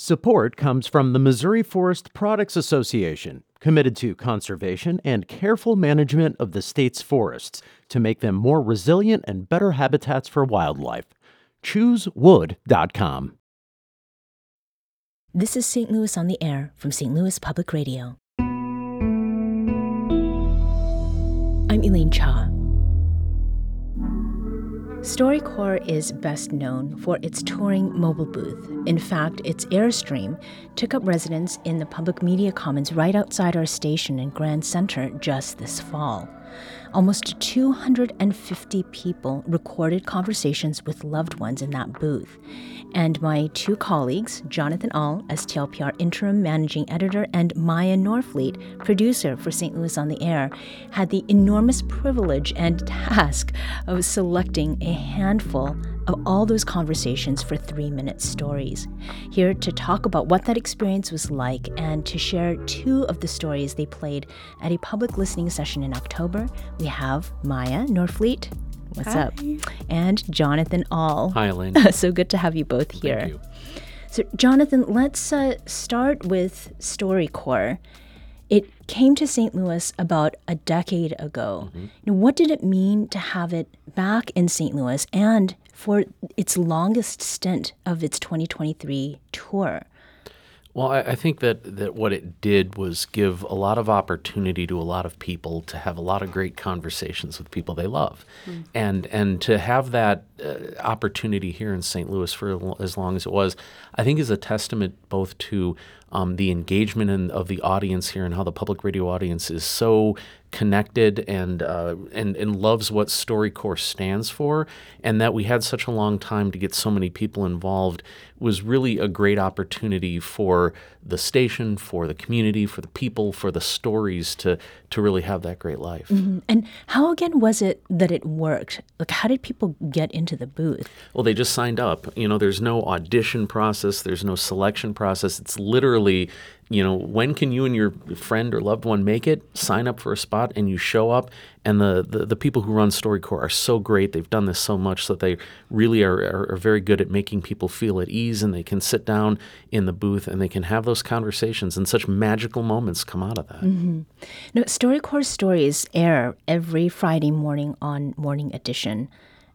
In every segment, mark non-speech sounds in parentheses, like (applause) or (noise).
Support comes from the Missouri Forest Products Association, committed to conservation and careful management of the state's forests to make them more resilient and better habitats for wildlife. ChooseWood.com. This is St. Louis on the Air from St. Louis Public Radio. I'm Elaine Cha. StoryCorps is best known for its touring mobile booth. In fact, its Airstream took up residence in the public media commons right outside our station in Grand Center just this fall. Almost 250 people recorded conversations with loved ones in that booth. And my two colleagues, Jonathan Ahl, STLPR interim managing editor, and Miya Norfleet, producer for St. Louis on the Air, had the enormous privilege and task of selecting a handful of all those conversations for three minute stories. Here to talk about what that experience was like and to share two of the stories they played at a public listening session in October, we have Miya Norfleet. What's Hi. up? And Jonathan Ahl. Hi, Elaine. (laughs) so good to have you both here. Thank you. So, Jonathan, let's uh, start with StoryCorps. It came to St. Louis about a decade ago. Mm-hmm. Now, what did it mean to have it back in St. Louis and for its longest stint of its 2023 tour? Well, I, I think that, that what it did was give a lot of opportunity to a lot of people to have a lot of great conversations with people they love, and and to have that uh, opportunity here in St. Louis for as long as it was, I think is a testament both to um, the engagement in, of the audience here and how the public radio audience is so connected and uh, and and loves what StoryCorps stands for, and that we had such a long time to get so many people involved was really a great opportunity for the station, for the community, for the people, for the stories to to really have that great life. Mm-hmm. And how again was it that it worked? Like, how did people get into the booth? Well, they just signed up. You know, there's no audition process, there's no selection process. It's literally, you know, when can you and your friend or loved one make it? Sign up for a spot and you show up. And the, the, the people who run StoryCorps are so great. They've done this so much that they really are, are, are very good at making people feel at ease and they can sit down in the booth and they can have those conversations and such magical moments come out of that. Mm-hmm. No, StoryCorps stories air every Friday morning on Morning Edition,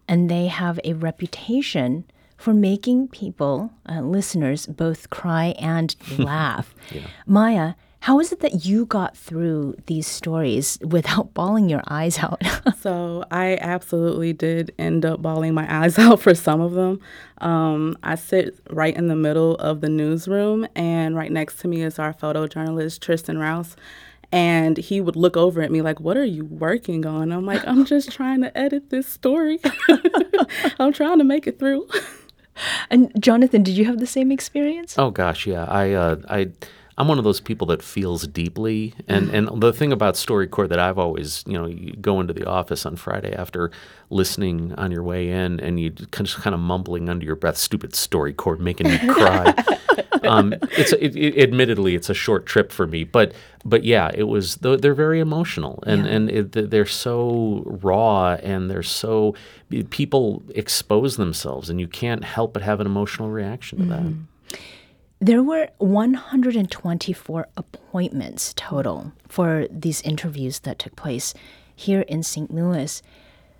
and they have a reputation for making people, uh, listeners, both cry and (laughs) laugh. Miya, how is it that you got through these stories without (laughs) bawling your eyes out? (laughs) So I absolutely did end up bawling my eyes out for some of them. Um, I sit right in the middle of the newsroom, and right next to me is our photojournalist Tristan Rouse. And he would look over at me like, "What are you working on?" I'm like, "I'm just trying to edit this story. I'm trying to make it through." (laughs) and Jonathan, did you have the same experience? Oh gosh, yeah. I uh, I I'm one of those people that feels deeply, and and the thing about StoryCorps that I've always you know you go into the office on Friday after listening on your way in, and you just kind of mumbling under your breath, "Stupid StoryCorps making me cry." (laughs) um, it's it, it, admittedly it's a short trip for me, but but yeah, it was they're very emotional and and it, they're so raw and they're so people expose themselves, and you can't help but have an emotional reaction to that. There were 124 appointments total for these interviews that took place here in St. Louis.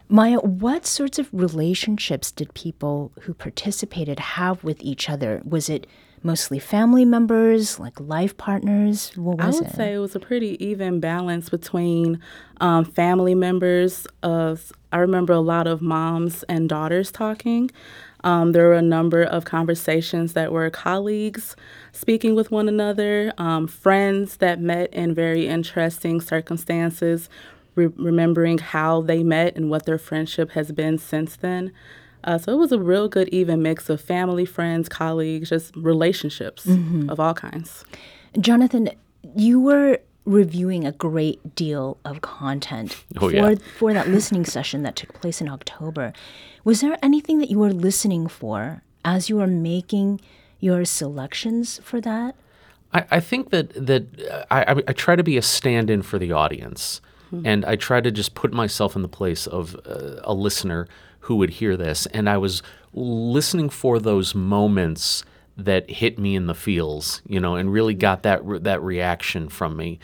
Miya, what sorts of relationships did people who participated have with each other? Was it mostly family members, like life partners? What I would it? say it was a pretty even balance between um, family members. Of I remember a lot of moms and daughters talking. Um, there were a number of conversations that were colleagues speaking with one another, um, friends that met in very interesting circumstances, re- remembering how they met and what their friendship has been since then. Uh, so it was a real good, even mix of family, friends, colleagues, just relationships of all kinds. Jonathan, you were reviewing a great deal of content Oh, for, yeah. for that listening session that took place in October. Was there anything that you were listening for as you were making your selections for that? I, I think that that uh, I, I, I try to be a stand-in for the audience, and I try to just put myself in the place of uh, a listener who would hear this, and I was listening for those moments that hit me in the feels, you know, and really got that that reaction from me.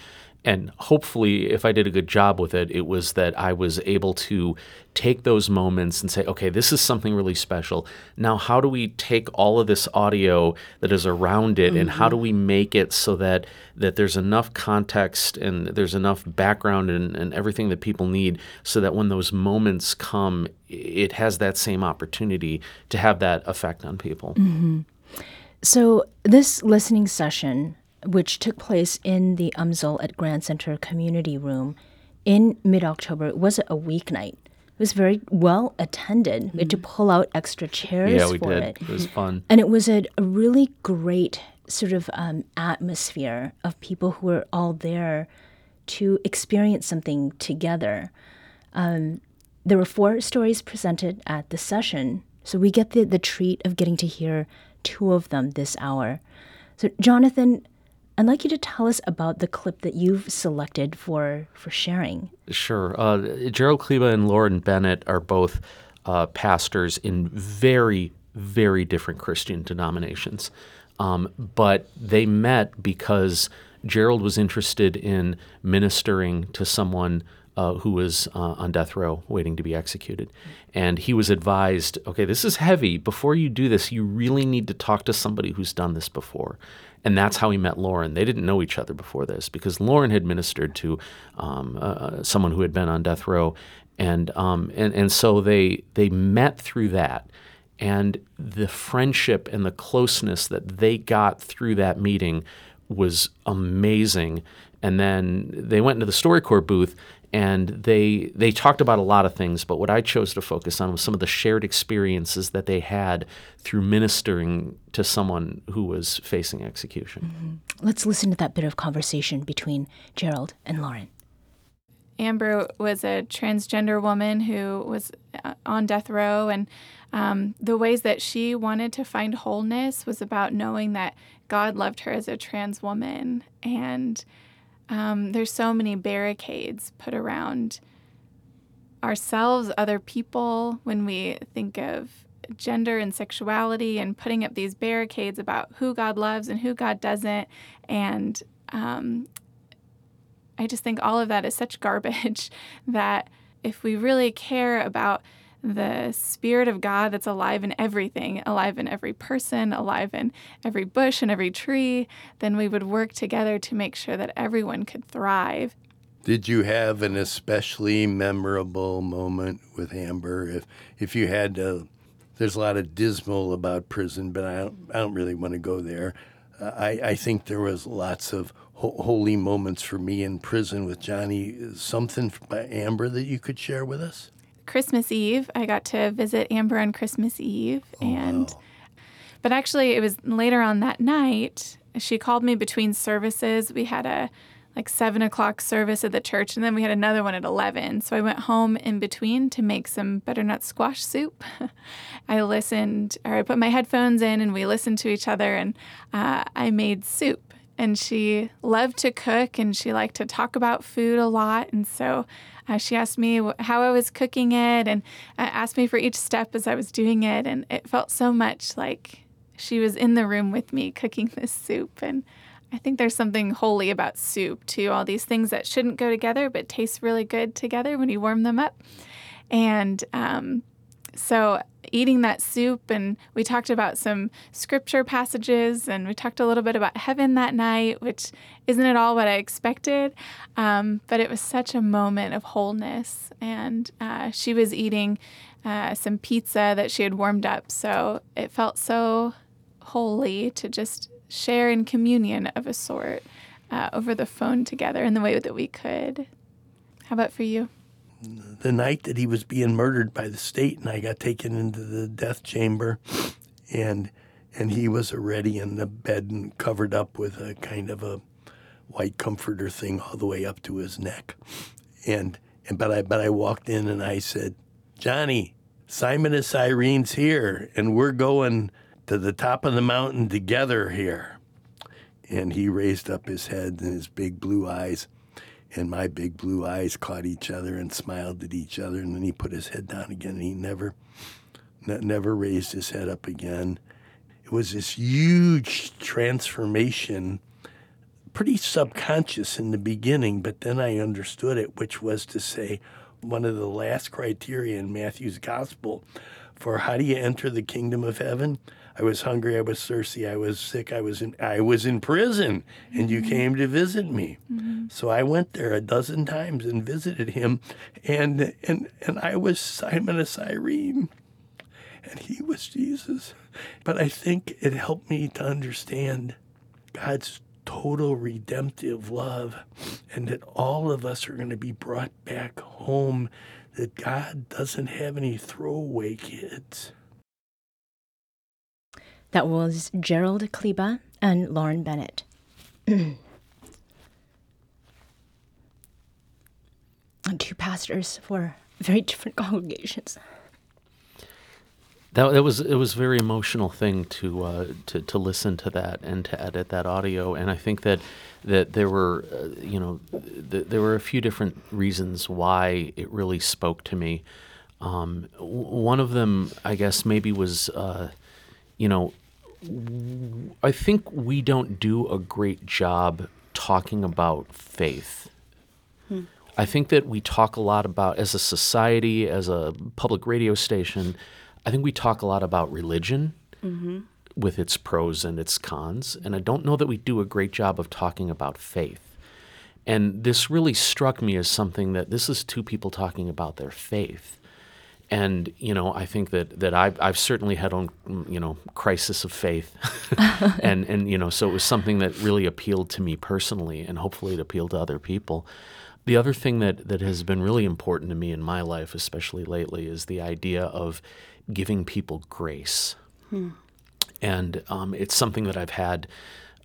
And hopefully, if I did a good job with it, it was that I was able to take those moments and say, okay, this is something really special. Now, how do we take all of this audio that is around it, and how do mm-hmm. we make it so that that there's enough context and there's enough background and, and everything that people need, so that when those moments come, it has that same opportunity to have that effect on people. Mm-hmm. So, this listening session, which took place in the UMSL at Grand Center Community Room in mid October, It was a weeknight. It was very well attended. We had to pull out extra chairs Yeah, we for did. it. It was fun. And it was a, a really great sort of um, atmosphere of people who were all there to experience something together. Um, there were four stories presented at the session, so we get the, the treat of getting to hear two of them this hour. So, Jonathan, I'd like you to tell us about the clip that you've selected for, for sharing. Sure. Uh, Gerald Kleba and Lauren Bennett are both uh, pastors in very, very different Christian denominations. Um, but they met because Gerald was interested in ministering to someone uh, who was uh, on death row waiting to be executed. And he was advised okay, this is heavy. Before you do this, you really need to talk to somebody who's done this before. And that's how he met Lauren. They didn't know each other before this because Lauren had ministered to um, uh, someone who had been on death row. And, um, and, and so they, they met through that. And the friendship and the closeness that they got through that meeting was amazing. And then they went into the StoryCorps booth and they they talked about a lot of things, but what I chose to focus on was some of the shared experiences that they had through ministering to someone who was facing execution. Let's listen to that bit of conversation between Gerald and Lauren. Amber was a transgender woman who was uh, on death row, and um, the ways that she wanted to find wholeness was about knowing that God loved her as a trans woman. And um, there's so many barricades put around ourselves, other people, when we think of gender and sexuality and putting up these barricades about who God loves and who God doesn't. And um, I just think all of that is such garbage (laughs) that if we really care about the Spirit of God that's alive in everything, alive in every person, alive in every bush and every tree, then we would work together to make sure that everyone could thrive. Did you have an especially memorable moment with Amber? If if you had to, there's a lot of dismal about prison, but I don't, I don't really want to go there. Uh, I, I think there was lots of ho- holy moments for me in prison with Johnny. Something by Amber that you could share with us? Christmas Eve, I got to visit Amber on Christmas Eve, and but actually it was later on that night. She called me between services. We had a like seven o'clock service at the church, and then we had another one at eleven. So I went home in between to make some butternut squash soup. (laughs) I listened, or I put my headphones in, and we listened to each other, and uh, I made soup. And she loved to cook, and she liked to talk about food a lot, and so. Uh, she asked me how I was cooking it and uh, asked me for each step as I was doing it. And it felt so much like she was in the room with me cooking (laughs) this soup. And I think there's something holy about soup, too. All these things that shouldn't go together but taste really good together when you warm them up. And um, so eating that soup and we talked about some scripture passages and we talked a little bit about heaven that night which isn't at all what i expected um, but it was such a moment of wholeness. And uh, she was eating uh, some pizza that she had warmed up. So it felt so holy to just share in communion of a sort uh, over the phone together in the way that we could. How about for you the night that he was being murdered by the state, and I got taken into the death chamber, and and he was already in the bed and covered up with a kind of a white comforter thing all the way up to his neck, and and but I but I walked in and I said, Johnny, Simon and Cyrene's here, and we're going to the top of the mountain together here. And he raised up his head and his big blue eyes and my big blue eyes caught each other and smiled at each other and then he put his head down again and he never ne- never raised his head up again it was this huge transformation, pretty subconscious in the beginning, but then I understood it, which was to say, one of the last criteria in Matthew's gospel for how do you enter the kingdom of heaven? I was hungry, I was thirsty, I was sick, I was in I was in prison, and mm-hmm. you came to visit me. Mm-hmm. So I went there a dozen times and visited him, and and and I was Simon of Cyrene, and he was Jesus. But I think it helped me to understand God's total redemptive love and that all of us are going to be brought back home, that God doesn't have any throwaway kids. That was Gerald Kleba and Lauren Bennett. (clears throat) two pastors for very different (laughs) congregations that, that was it was a very emotional thing to uh, to to listen to that and to edit that audio and I think that that there were uh, you know th- there were a few different reasons why it really spoke to me. Um, w- one of them, I guess, maybe was uh, you know I think we don't do a great job talking about faith. Hmm. I think that we talk a lot about as a society, as a public radio station I think we talk a lot about religion mm-hmm. with its pros and its cons, and I don't know that we do a great job of talking about faith. And this really struck me as something that this is two people talking about their faith. And you know, I think that that I've, I've certainly had on you know crisis of faith, (laughs) and and you know, so it was something that really appealed to me personally, and hopefully it appealed to other people. The other thing that that has been really important to me in my life, especially lately, is the idea of giving people grace. Hmm. And um, it's something that I've had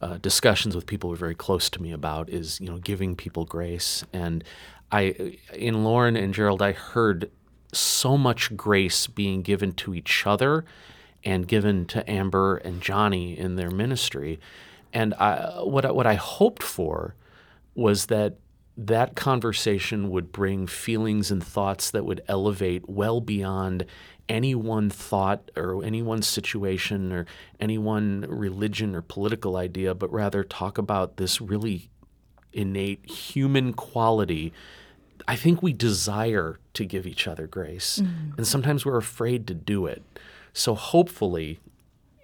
uh, discussions with people who are very close to me about is, you know, giving people grace. And I, in Lauren and Gerald, I heard so much grace being given to each other and given to Amber and Johnny in their ministry. And I, what, I, what I hoped for was that that conversation would bring feelings and thoughts that would elevate well beyond any one thought or any one situation or any one religion or political idea, but rather talk about this really innate human quality. I think we desire to give each other grace, mm-hmm. and sometimes we're afraid to do it. So, hopefully,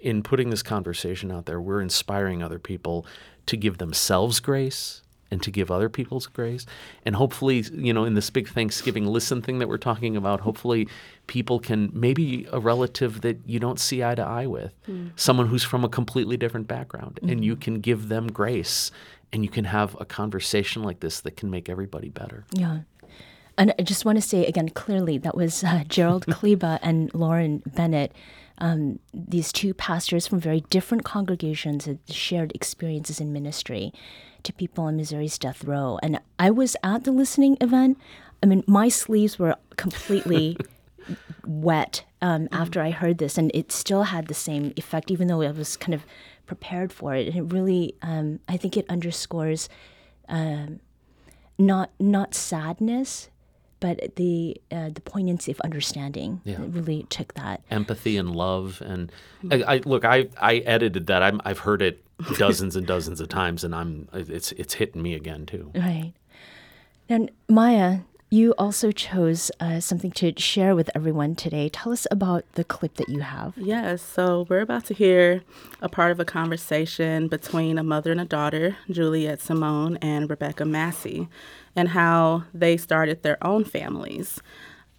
in putting this conversation out there, we're inspiring other people to give themselves grace and to give other people's grace. And hopefully, you know, in this big Thanksgiving listen thing that we're talking about, hopefully people can maybe a relative that you don't see eye to eye with, mm. someone who's from a completely different background, mm-hmm. and you mm-hmm. can give them grace and you can have a conversation like this that can make everybody better. Yeah. And I just want to say again clearly that was uh, Gerald (laughs) Kleba and Lauren Bennett. Um, these two pastors from very different congregations had shared experiences in ministry to people on Missouri's death row. And I was at the listening event. I mean, my sleeves were completely (laughs) wet um, mm-hmm. after I heard this, and it still had the same effect, even though I was kind of prepared for it. And it really, um, I think, it underscores um, not not sadness, but the uh, the poignancy of understanding. Yeah. It really took that empathy and love. And I, I look, I I edited that. i have heard it (laughs) dozens and dozens of times, and I'm it's it's hitting me again too. Right. And Miya, you also chose uh, something to share with everyone today. Tell us about the clip that you have. Yes, so we're about to hear a part of a conversation between a mother and a daughter, Juliet Simone and Rebecca Massey, and how they started their own families.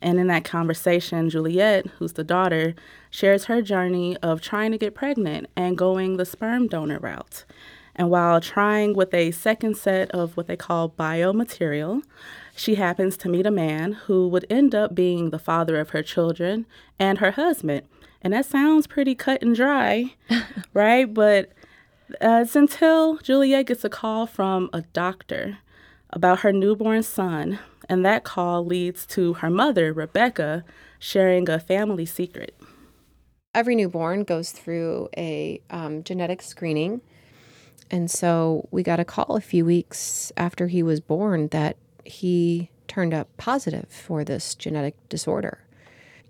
And in that conversation, Juliet, who's the daughter, shares her journey of trying to get pregnant and going the sperm donor route. And while trying with a second set of what they call biomaterial, she happens to meet a man who would end up being the father of her children and her husband. And that sounds pretty cut and dry, (laughs) right? But uh, it's until Juliet gets a call from a doctor about her newborn son and that call leads to her mother, Rebecca, sharing a family secret. Every newborn goes through a um, genetic screening. And so we got a call a few weeks after he was born that he turned up positive for this genetic disorder.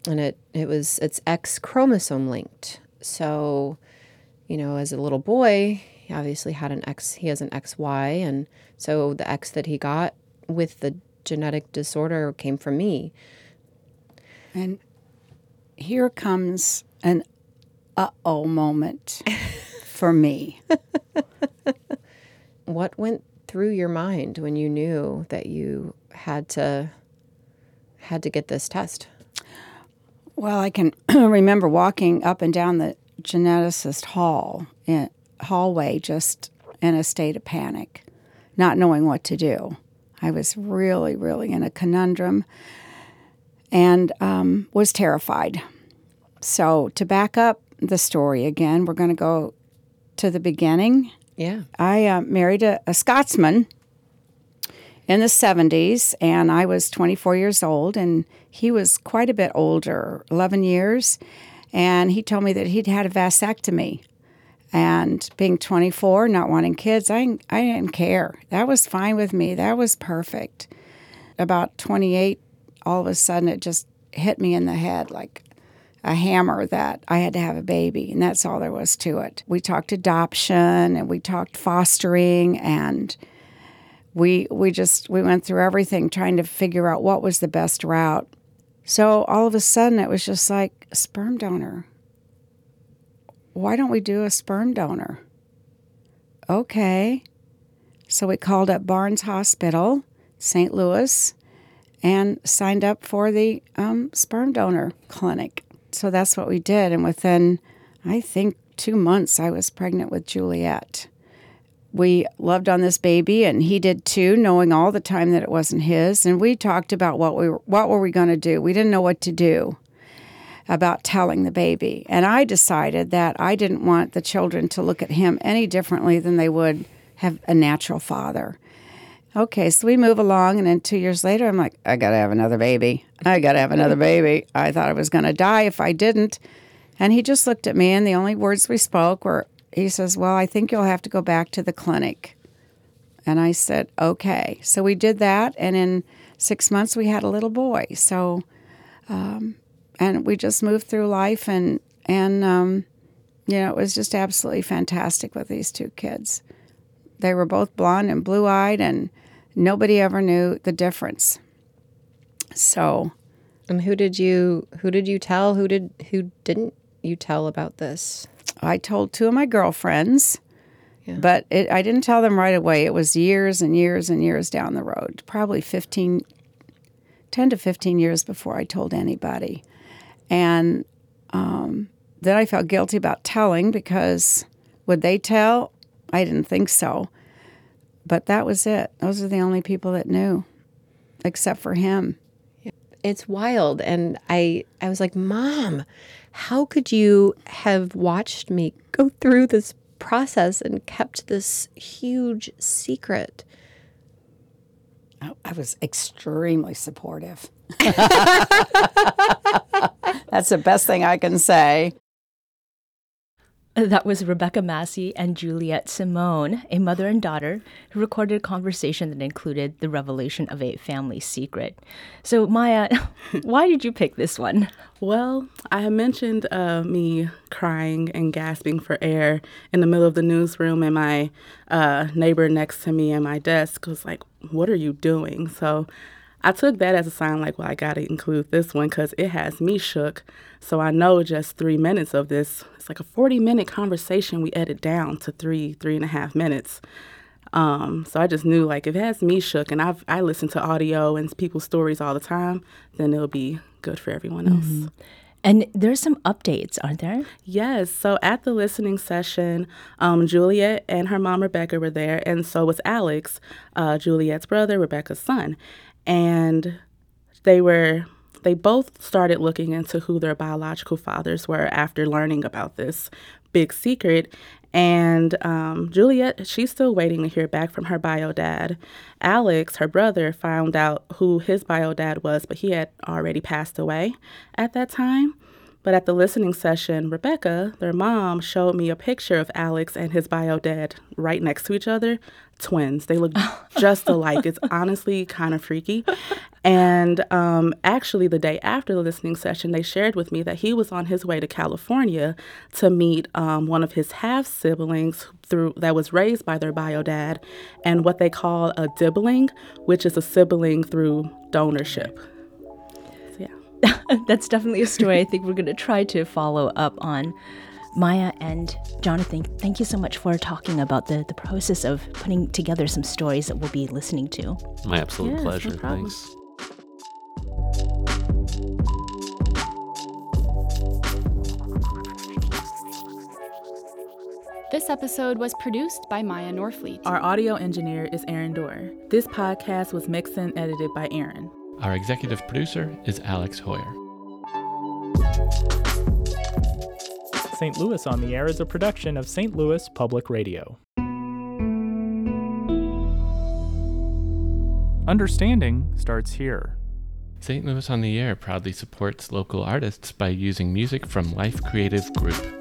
And it, it was it's X chromosome linked. So you know, as a little boy, he obviously had an X, he has an XY. And so the X that he got with the genetic disorder came from me. And here comes an uh oh moment (laughs) for me. What went through your mind when you knew that you had to had to get this test? Well, I can (clears throat) remember walking up and down the geneticist hall in, hallway just in a state of panic, not knowing what to do. I was really, really in a conundrum and um, was terrified. So, to back up the story again, we're going to go to the beginning. Yeah. I uh, married a, a Scotsman in the 70s, and I was 24 years old, and he was quite a bit older, 11 years. And he told me that he'd had a vasectomy. And being 24, not wanting kids, I, I didn't care. That was fine with me. That was perfect. About 28, all of a sudden it just hit me in the head like a hammer that I had to have a baby, and that's all there was to it. We talked adoption and we talked fostering and we we just we went through everything trying to figure out what was the best route. So all of a sudden it was just like sperm donor. Why don't we do a sperm donor? Okay. So we called up Barnes Hospital, St. Louis, and signed up for the um, sperm donor clinic. So that's what we did. And within, I think, two months, I was pregnant with Juliet. We loved on this baby, and he did too, knowing all the time that it wasn't his. And we talked about what we were, what were we going to do. We didn't know what to do about telling the baby. And I decided that I didn't want the children to look at him any differently than they would have a natural father. Okay, so we move along, and then two years later, I'm like, I gotta have another baby. I gotta have another baby. I thought I was gonna die if I didn't. And he just looked at me, and the only words we spoke were, he says, Well, I think you'll have to go back to the clinic. And I said, Okay. So we did that, and in six months, we had a little boy. So, um, and we just moved through life, and, and, um, you know, it was just absolutely fantastic with these two kids. They were both blonde and blue eyed, and nobody ever knew the difference. So, And who did you who did you tell? Who did who didn't you tell about this? I told two of my girlfriends, but it, I didn't tell them right away. It was years and years and years down the road, probably 15, 10 to 15 years before I told anybody. And um, then I felt guilty about telling because would they tell? I didn't think so. But that was it. Those are the only people that knew, except for him. It's wild and I I was like, "Mom, how could you have watched me go through this process and kept this huge secret?" I- I was extremely supportive. (laughs) (laughs) That's the best thing I can say. That was Rebecca Massey and Juliet Simone, a mother and daughter, who recorded a conversation that included the revelation of a family secret. So, Miya, (laughs) why did you pick this one? Well, I mentioned uh, me crying and gasping for air in the middle of the newsroom, and my uh, neighbor next to me at my desk was like, What are you doing? So I took that as a sign, like, Well, I got to include this one because it has me shook. So I know just three minutes of this, it's like a 40 minute conversation we edit down to three, three and a half minutes. Um, so I just knew like if it has me shook and I've I listen to audio and people's stories all the time, then it'll be good for everyone else. And there's some updates, aren't there? Yes. So at the listening session, um, Juliet and her mom Rebecca were there, and so was Alex, uh, Juliet's brother, Rebecca's son, and they were they both started looking into who their biological fathers were after learning about this big secret. And um, Juliet, she's still waiting to hear back from her bio dad. Alex, her brother, found out who his bio dad was, but he had already passed away at that time. But at the listening session, Rebecca, their mom, showed me a picture of Alex and his bio dad right next to each other. Twins. They look (laughs) just alike. It's honestly kind of freaky. And um, actually, the day after the listening session, they shared with me that he was on his way to California to meet um, one of his half siblings through that was raised by their bio dad, and what they call a dibbling, which is a sibling through donorship. (laughs) That's definitely a story I think we're going to try to follow up on. Miya and Jonathan, thank you so much for talking about the, the process of putting together some stories that we'll be listening to. My absolute Yes, pleasure. problem. Thanks. This episode was produced by Miya Norfleet. Our audio engineer is Aaron Doerr. This podcast was mixed and edited by Aaron. Our executive producer is Alex Heuer. St. Louis on the Air is a production of St. Louis Public Radio. Understanding starts here. St. Louis on the Air proudly supports local artists by using music from Life Creative Group.